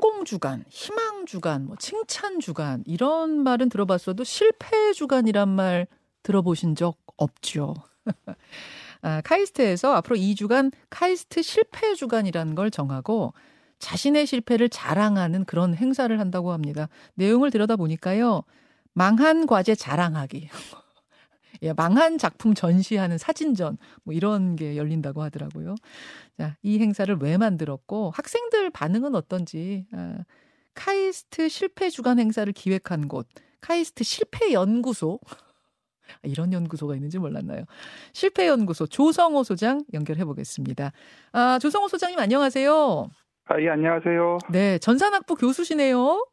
성공 주간, 희망 주간, 뭐 칭찬 주간 이런 말은 들어봤어도 실패 주간이란 말 들어보신 적 없죠. 아, 카이스트에서 앞으로 2주간 카이스트 실패 주간이라는 걸 정하고 자신의 실패를 자랑하는 그런 행사를 한다고 합니다. 내용을 들여다보니까요. 망한 과제 자랑하기. 예, 망한 작품 전시하는 사진전 뭐 이런 게 열린다고 하더라고요. 자, 이 행사를 왜 만들었고 학생들 반응은 어떤지 아, 카이스트 실패 주간 행사를 기획한 곳 카이스트 실패 연구소 이런 연구소가 있는지 몰랐나요? 실패 연구소 조성호 소장 연결해 보겠습니다. 아, 조성호 소장님 안녕하세요. 아, 예, 안녕하세요. 네, 전산학부 교수시네요.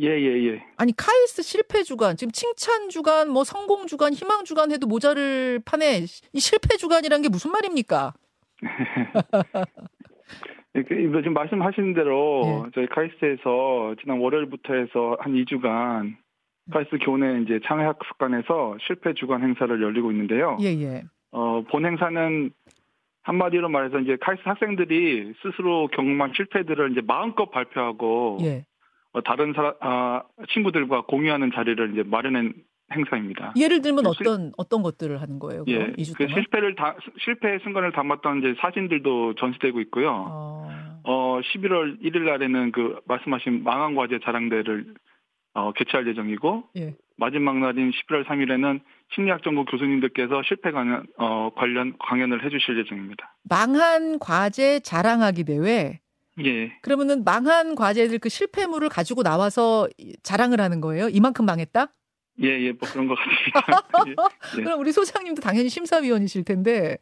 예, 예, 예. 아니, 카이스트 실패 주간, 지금 칭찬 주간, 뭐 성공 주간, 희망 주간 해도 모자를 판에 이 실패 주간이란 게 무슨 말입니까? 지금 말씀하신 대로 예. 저희 카이스트에서 지난 월요일부터 해서 한 2주간 카이스트 교내 이제 창의학습관에서 실패 주간 행사를 열리고 있는데요. 예, 예. 어, 본 행사는 한마디로 말해서 이제 카이스트 학생들이 스스로 경험한 실패들을 이제 마음껏 발표하고 예. 어, 다른 사람 아, 친구들과 공유하는 자리를 이제 마련한 행사입니다. 예를 들면 어떤 실, 어떤 것들을 하는 거예요? 예, 그 실패를 다 실패의 순간을 담았던 이제 사진들도 전시되고 있고요. 어, 어 11월 1일 날에는 그 말씀하신 망한 과제 자랑대를 어, 개최할 예정이고 예. 마지막 날인 11월 3일에는 심리학 전공 교수님들께서 실패 관련 어, 관련 강연을 해주실 예정입니다. 망한 과제 자랑하기 대회. 예. 그러면은 망한 과제들 그 실패물을 가지고 나와서 자랑을 하는 거예요? 이만큼 망했다? 예, 예, 뭐 그런 것 같습니다. 예, 예. 그럼 우리 소장님도 당연히 심사위원이실 텐데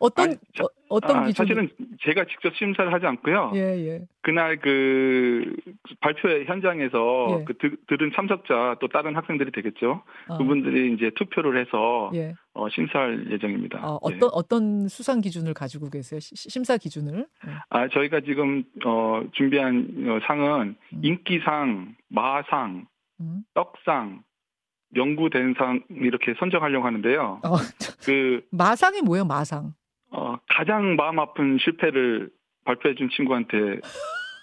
어떤 아, 자, 어, 떤 아, 기준? 사실은 제가 직접 심사를 하지 않고요. 예, 예. 그날 그 발표 현장에서 예. 그 드, 들은 참석자 또 다른 학생들이 되겠죠. 어. 그분들이 이제 투표를 해서 예. 어, 심사할 예정입니다. 어, 예. 어떤 어떤 수상 기준을 가지고 계세요? 시, 심사 기준을? 예. 아 저희가 지금 어, 준비한 어, 상은 음. 인기상, 마상, 음. 떡상, 연구대상 이렇게 선정하려고 하는데요. 어, 그 마상이 뭐예요, 마상? 어, 가장 마음 아픈 실패를 발표해 준 친구한테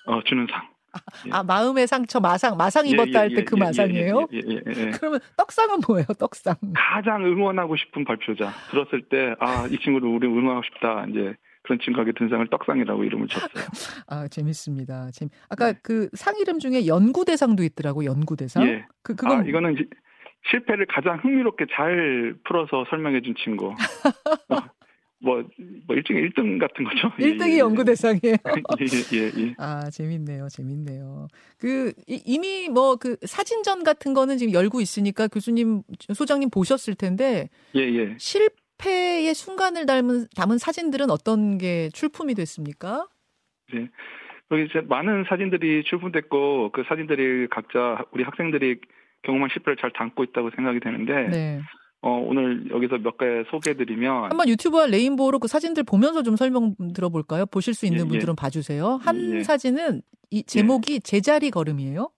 어, 주는 상. 아, 예. 아, 마음의 상처 마상 마상 예, 입었다 예, 할 때 그 예, 예, 마상이에요? 예, 예, 그러면 떡상은 뭐예요? 떡상. 가장 응원하고 싶은 발표자 들었을 때 아 이 친구를 우리 응원하고 싶다 이제 그런 친구에게 든 상을 떡상이라고 이름을 쳤어요. 아 재밌습니다. 재미... 아까 네. 그상 이름 중에 연구 대상도 있더라고 연구 대상. 예. 그 그건 아, 이거는 실패를 가장 흥미롭게 잘 풀어서 설명해 준 친구. 어, 뭐, 뭐, 일종의 1등 같은 거죠. 1등이 예, 예. 연구 대상이에요. 예, 예, 예. 아, 재밌네요. 재밌네요. 그, 이미 뭐, 그 사진전 같은 거는 지금 열고 있으니까 교수님, 소장님 보셨을 텐데. 예, 예. 실패의 순간을 담은, 담은 사진들은 어떤 게 출품이 됐습니까? 네. 여기 이제 많은 사진들이 출품됐고, 그 사진들이 각자 우리 학생들이 경험한 실패를 잘 담고 있다고 생각이 되는데. 네. 어, 오늘 여기서 몇 개 소개해드리면 한번 유튜브와 레인보우로 그 사진들 보면서 좀 설명 들어볼까요? 보실 수 있는 예, 예. 분들은 예. 봐주세요. 한 예. 사진은 이 제목이 예. 제자리 걸음이에요.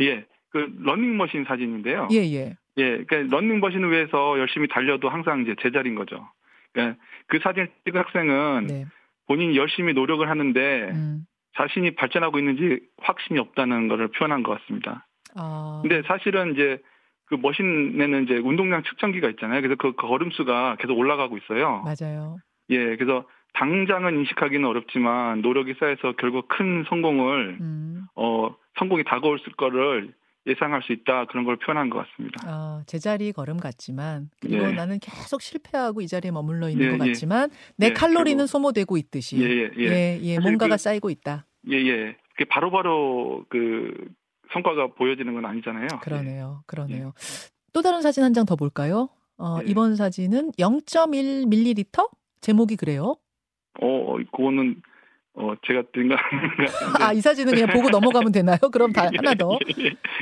예, 그 러닝머신 사진인데요. 예, 예. 예, 그러니까 러닝머신을 위해서 열심히 달려도 항상 이제 제자리인 거죠. 그러니까 그 사진 찍은 학생은 네. 본인이 열심히 노력을 하는데 음. 자신이 발전하고 있는지 확신이 없다는 것을 표현한 것 같습니다. 아. 근데 사실은 이제 그 머신에는 이제 운동량 측정기가 있잖아요. 그래서 그, 그 걸음수가 계속 올라가고 있어요. 맞아요. 예, 그래서 당장은 인식하기는 어렵지만 노력이 쌓여서 결국 큰 성공을 음. 어 성공이 다가올 거를 예상할 수 있다 그런 걸 표현한 것 같습니다. 아, 제자리 걸음 같지만 그리고 예. 나는 계속 실패하고 이 자리에 머물러 있는 예, 것 예. 같지만 내 예, 칼로리는 소모되고 있듯이 예, 예, 예. 예 뭔가가 그, 쌓이고 있다. 예, 예. 바로바로 그 성과가 보여지는 건 아니잖아요. 그러네요. 그러네요. 또 다른 사진 한 장 더 볼까요? 어, 네. 이번 사진은 0.1ml? 제목이 그래요? 어, 그거는 어, 제가 든가. 아, 이 사진은 그냥 보고 넘어가면 되나요? 그럼 다 하나 더.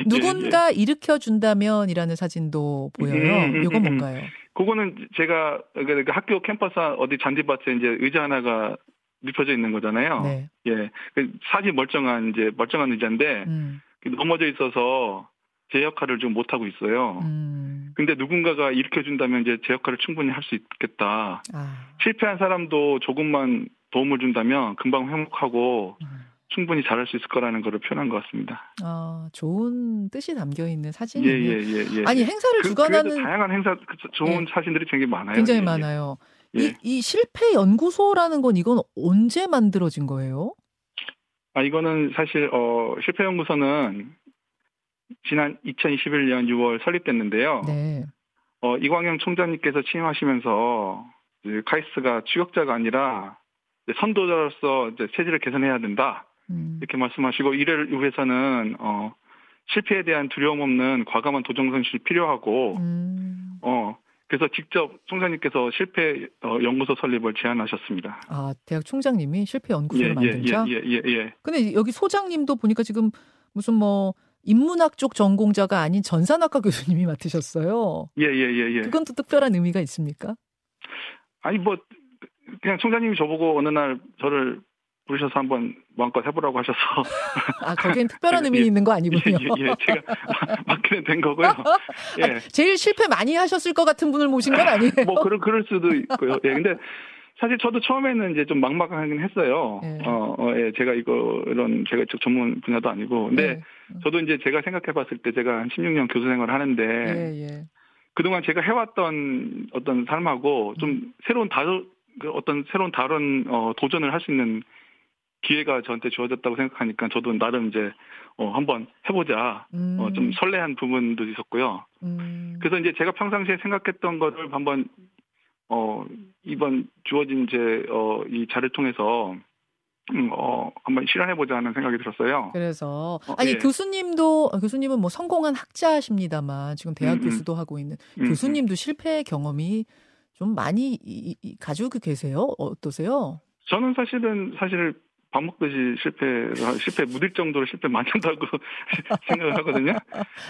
누군가 일으켜 준다면이라는 사진도 보여요. 음, 음, 이건 음, 뭔가요? 그거는 제가 그 학교 캠퍼스 어디 잔디밭에 이제 의자 하나가 눕혀져 있는 거잖아요. 네. 예. 그 사진 멀쩡한 이제 멀쩡한 의자인데 음. 넘어져 있어서 제 역할을 좀 못하고 있어요. 음. 근데 누군가가 일으켜준다면 이제 제 역할을 충분히 할 수 있겠다. 아. 실패한 사람도 조금만 도움을 준다면 금방 회복하고 음. 충분히 잘할 수 있을 거라는 것을 표현한 것 같습니다. 아, 좋은 뜻이 담겨 있는 사진이네요. 예, 예, 예, 예. 아니 행사를 그, 주관하는 다양한 행사 그 좋은 예. 사진들이 굉장히 많아요. 굉장히 예, 예. 많아요. 이, 이 실패 연구소라는 건 이건 언제 만들어진 거예요? 아 이거는 사실 어 실패 연구소는 지난 2021년 6월 설립됐는데요. 네. 어 이광영 총장님께서 취임하시면서 카이스가 추격자가 아니라 선도자로서 이제 체질을 개선해야 된다. 음. 이렇게 말씀하시고 이를 위해서는 어 실패에 대한 두려움 없는 과감한 정신이 필요하고 음. 어 그래서 직접 총장님께서 실패 어, 연구소 설립을 제안하셨습니다. 아 대학 총장님이 실패 연구소를 예, 만들자. 예예예 예, 예, 예. 근데 여기 소장님도 보니까 지금 무슨 뭐 인문학 쪽 전공자가 아닌 전산학과 교수님이 맡으셨어요. 예예예 예, 예, 예, 그건 또 특별한 의미가 있습니까? 아니 뭐 그냥 총장님이 저보고 어느 날 저를 부르셔서 한번 마음껏 해보라고 하셔서. 아, 거기엔 특별한 의미 예, 있는 거 아니군요. 예, 예, 예. 제가 맡기는 된 거고요. 예. 아, 제일 실패 많이 하셨을 것 같은 분을 모신 건 아니에요? 뭐, 그럴, 그럴 수도 있고요. 예, 근데 사실 저도 처음에는 이제 좀 막막하긴 했어요. 예. 어, 어, 예, 제가 이거, 이런, 제가 쪽 전문 분야도 아니고. 근데 예. 저도 이제 제가 생각해 봤을 때 제가 한 16년 교수 생활을 하는데. 예, 예. 그동안 제가 해왔던 어떤 삶하고 좀 음. 새로운 다른, 그 어떤 새로운 다른, 어, 도전을 할 수 있는 기회가 저한테 주어졌다고 생각하니까 저도 나름 이제 어 한번 해보자 음. 어, 좀 설레한 부분도 있었고요. 음. 그래서 이제 제가 평상시에 생각했던 것을 한번 어 이번 주어진 이제 어 이 자를 통해서 음, 어, 한번 실현해보자 하는 생각이 들었어요. 그래서, 어, 아니, 예. 교수님도, 어, 교수님은 뭐 성공한 학자십니다만, 지금 대학 음, 음. 교수도 음. 하고 있는, 음, 음, 교수님도 실패 경험이 좀 많이 이, 이, 가지고 계세요? 어떠세요? 저는 사실은, 사실 밥 먹듯이 실패, 실패 묻을 정도로 실패 한다고 생각을 하거든요.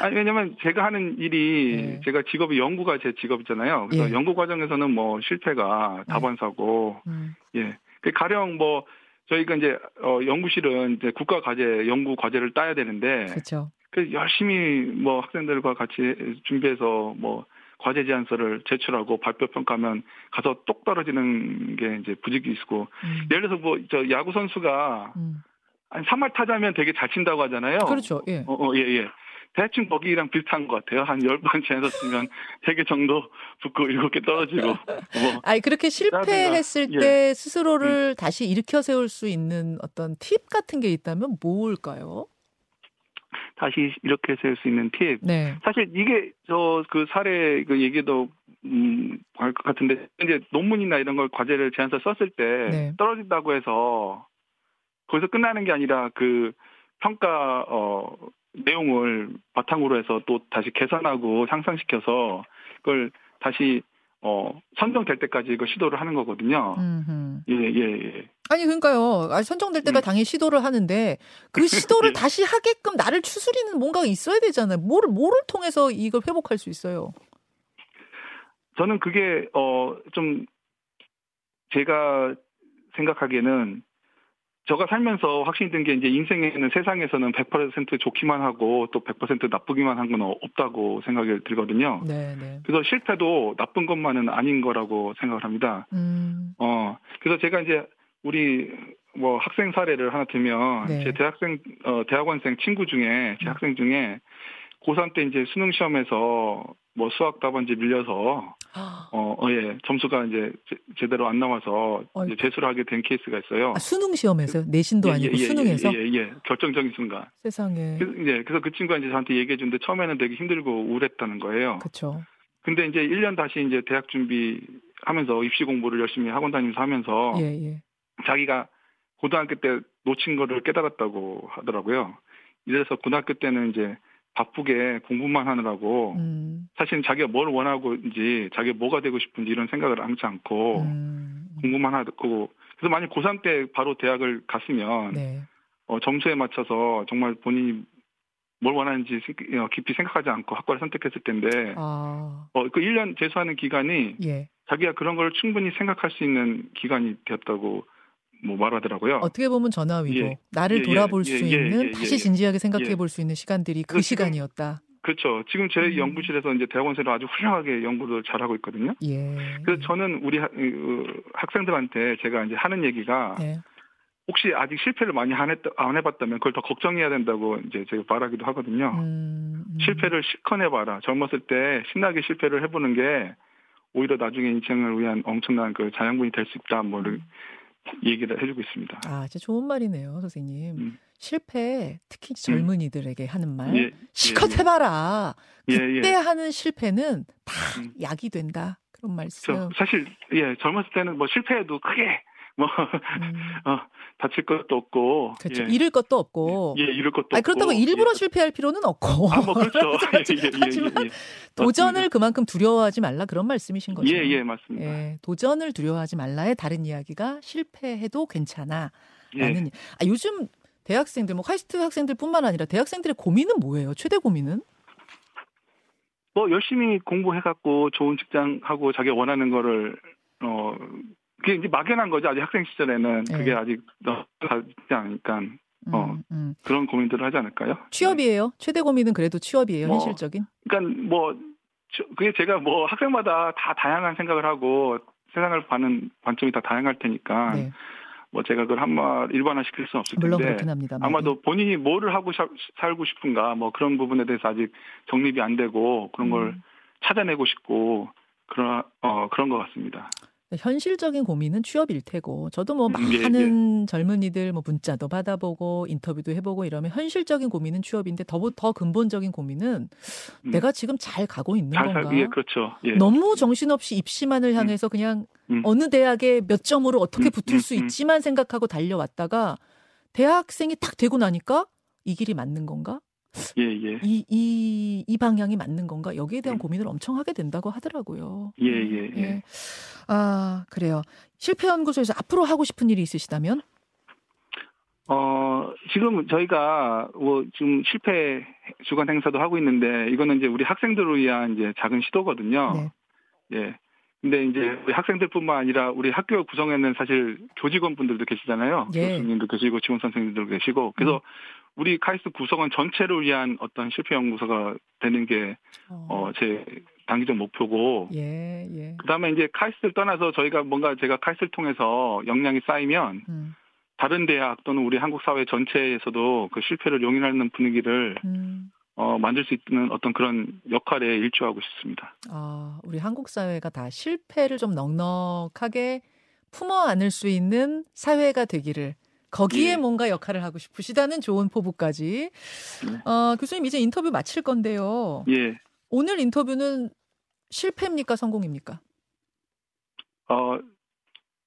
아니, 왜냐면 제가 하는 일이, 예. 제가 직업이 연구가 제 직업이잖아요. 그래서 예. 연구 과정에서는 뭐 실패가 네. 다반사고, 음. 예. 그 가령 뭐, 저희가 이제, 어, 연구실은 이제 국가 과제, 연구 과제를 따야 되는데, 그렇죠. 그 열심히 뭐 학생들과 같이 준비해서 뭐, 과제 제안서를 제출하고 발표 평가하면 가서 똑 떨어지는 게 이제 부직이 있고 음. 예를 들어서 뭐 저 야구 선수가 음. 한 3할 타자면 되게 잘 친다고 하잖아요. 그렇죠. 예. 어, 어, 예, 예. 대충 거기랑 비슷한 것 같아요. 한 10번 제안서 쓰면 3개 정도 붙고 7개 떨어지고. 뭐. 아니, 그렇게 실패했을 예. 때 스스로를 음. 다시 일으켜 세울 수 있는 어떤 팁 같은 게 있다면 뭘까요? 다시 이렇게 세울 수 있는 팁. 네. 사실 이게 저 그 사례 그 얘기도 음, 할 것 같은데, 이제 논문이나 이런 걸 과제를 제안서 썼을 때 네. 떨어진다고 해서 거기서 끝나는 게 아니라 그 평가, 어, 내용을 바탕으로 해서 또 다시 개선하고 향상시켜서 그걸 다시 어, 선정될 때까지 이거 시도를 하는 거거든요. 음흠. 예, 예, 예. 아니, 그러니까요. 아니, 선정될 때가 음. 당연히 시도를 하는데 그 시도를 예. 다시 하게끔 나를 추스리는 뭔가가 있어야 되잖아요. 뭐를, 뭐를 통해서 이걸 회복할 수 있어요? 저는 그게, 어, 좀, 제가 생각하기에는 제가 살면서 확신이 든 게 이제 인생에는 세상에서는 100% 좋기만 하고 또 100% 나쁘기만 한 건 없다고 생각이 들거든요. 네, 네. 그래서 실패도 나쁜 것만은 아닌 거라고 생각을 합니다. 음. 어, 그래서 제가 이제 우리 뭐 학생 사례를 하나 들면 네. 제 대학생 어 대학원생 친구 중에 제 음. 학생 중에 고3 때 이제 수능 시험에서 뭐 수학 답안지 밀려서 어, 어, 예 점수가 이제 제, 대로안 나와서 이제 재수를 하게 된 케이스가 있어요. 아, 수능 시험에서요? 내신도 예, 아니고 예, 예, 수능에서? 예, 예, 예, 결정적인 순간. 세상에. 그, 예, 그래서 그 친구가 이제 저한테 얘기해 주는데 처음에는 되게 힘들고 우울했다는 거예요. 그렇죠. 근데 이제 1년 다시 이제 대학 준비하면서 입시 공부를 열심히 학원 다니면서 하면서 예, 예. 자기가 고등학교 때 놓친 거를 깨달았다고 하더라고요. 이래서 고등학교 때는 이제 바쁘게 공부만 하느라고 음. 사실 자기가 뭘 원하고인지 자기가 뭐가 되고 싶은지 이런 생각을 않지 않고 음. 공부만 하고 그래서 만약 고3 때 바로 대학을 갔으면 네. 어, 점수에 맞춰서 정말 본인이 뭘 원하는지 어, 깊이 생각하지 않고 학과를 선택했을 텐데 아. 어, 그 1년 재수하는 기간이 예. 자기가 그런 걸 충분히 생각할 수 있는 기간이 되었다고 뭐 말하더라고요. 어떻게 보면 전화위로 예. 나를 예, 예 돌아볼 예, 수 예, 있는 다시 진지하게 생각해 볼 수 있는 시간들이 그, 그 시간이었다. 그렇죠. 지금 제 음. 연구실에서 이제 대학원생으로 아주 훌륭하게 연구를 잘하고 있거든요. 예. 그래서 저는 우리 하, 그, 학생들한테 제가 이제 하는 얘기가 네. 혹시 아직 실패를 많이 안, 했, 안 해봤다면 그걸 더 걱정해야 된다고 이제 제가 말하기도 하거든요. 음, 음. 실패를 실컷 해봐라. 젊었을 때 신나게 실패를 해보는 게 오히려 나중에 인생을 위한 엄청난 그 자양분이 될 수 있다. 뭐를 음. 얘기를 해주고 있습니다. 아, 진짜 좋은 말이네요, 선생님. 음. 실패, 특히 젊은이들에게 음. 하는 말, 예, 실컷 예, 해봐라. 예, 그때 예. 하는 실패는 다 음. 약이 된다. 그런 말씀. 저, 사실 예 젊었을 때는 뭐 실패해도 크게 뭐 음. 어, 다칠 것도 없고 그렇죠. 예. 잃을 것도 없고 예, 예 잃을 것도 아니, 그렇다고 없고 일부러 예. 실패할 필요는 없고 아, 뭐 그렇죠 예, 예, 예, 하지만 도전을 맞습니다. 그만큼 두려워하지 말라 그런 말씀이신 거죠 예예 예, 맞습니다 예, 도전을 두려워하지 말라의 다른 이야기가 실패해도 괜찮아 라는 아, 요즘 대학생들 뭐 카이스트 학생들뿐만 아니라 대학생들의 고민은 뭐예요 최대 고민은 뭐 열심히 공부해 갖고 좋은 직장 하고 자기가 원하는 거를 어 그게 이제 막연한 거죠. 아직 학생 시절에는 네. 그게 아직 가지 않으니까 어 음, 음. 그런 고민들을 하지 않을까요? 취업이에요. 최대 고민은 그래도 취업이에요. 뭐, 현실적인. 그러니까 뭐 그게 제가 뭐 학생마다 다 다양한 생각을 하고 세상을 봐는 관점이 다 다양할 테니까 네. 뭐 제가 그걸 한말 일반화 시킬 수는 없을 물론 텐데 합니다. 아마도 본인이 뭐를 하고 사, 살고 싶은가 뭐 그런 부분에 대해서 아직 정립이 안 되고 그런 걸 음. 찾아내고 싶고 그런 어 그런 것 같습니다. 현실적인 고민은 취업일 테고 저도 뭐 많은 예, 예. 젊은이들 뭐 문자도 받아보고 인터뷰도 해보고 이러면 현실적인 고민은 취업인데 더더 근본적인 고민은 음. 내가 지금 잘 가고 있는 잘 건가? 예, 그렇죠. 예. 너무 정신없이 입시만을 음. 향해서 그냥 음. 어느 대학에 몇 점으로 어떻게 음, 붙을 수 있지만 생각하고 달려왔다가 대학생이 딱 되고 나니까 이 길이 맞는 건가? 예, 예. 이, 이, 이 방향이 맞는 건가? 여기에 대한 음. 고민을 엄청 하게 된다고 하더라고요. 예, 예, 예. 예. 아, 그래요. 실패연구소에서 앞으로 하고 싶은 일이 있으시다면? 어, 지금 저희가 뭐 지금 실패 주간 행사도 하고 있는데 이거는 이제 우리 학생들을 위한 이제 작은 시도거든요. 네. 예. 근데 이제 우리 학생들뿐만 아니라 우리 학교 구성에는 사실 교직원분들도 계시잖아요. 예. 교수님도 계시고 지원 선생님들도 계시고 그래서 음. 우리 카이스트 구성원 전체를 위한 어떤 실패 연구소가 되는 게제 어, 어 단기적 목표고. 예, 예. 그다음에 이제 카이스트를 떠나서 저희가 뭔가 제가 카이스트를 통해서 역량이 쌓이면 음. 다른 대학 또는 우리 한국 사회 전체에서도 그 실패를 용인하는 분위기를 음. 어, 만들 수 있는 어떤 그런 역할에 일조하고 싶습니다. 아, 우리 한국 사회가 다 실패를 좀 넉넉하게 품어 안을 수 있는 사회가 되기를 거기에 예. 뭔가 역할을 하고 싶으시다는 좋은 포부까지. 네. 어, 교수님 이제 인터뷰 마칠 건데요. 예. 오늘 인터뷰는 실패입니까 성공입니까? 어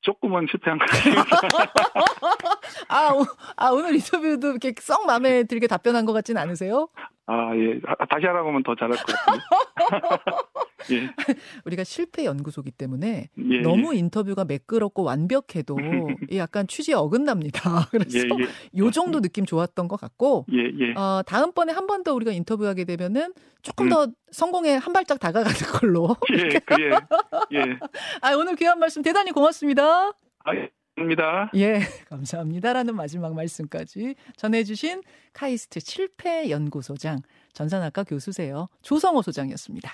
조금은 실패한 것 같아요. 아, 오, 아, 오늘 인터뷰도 이렇게 썩 마음에 들게 답변한 것 같지는 않으세요? 아, 예. 다시 하라고 하면 더 잘할 것 같아요. 예. 우리가 실패 연구소기 때문에 예, 예. 너무 예. 인터뷰가 매끄럽고 완벽해도 약간 취지에 어긋납니다. 그래서 예, 예. 요 정도 느낌 좋았던 것 같고 어, 다음번에 한 번 더 우리가 인터뷰하게 되면은 조금 음. 더 성공에 한 발짝 다가가는 걸로. 예. 아, 오늘 귀한 말씀 대단히 고맙습니다. 아. 입니다. 예, 감사합니다라는 마지막 말씀까지 전해주신 카이스트 실패 연구소장 전산학과 교수세요 조성호 소장이었습니다.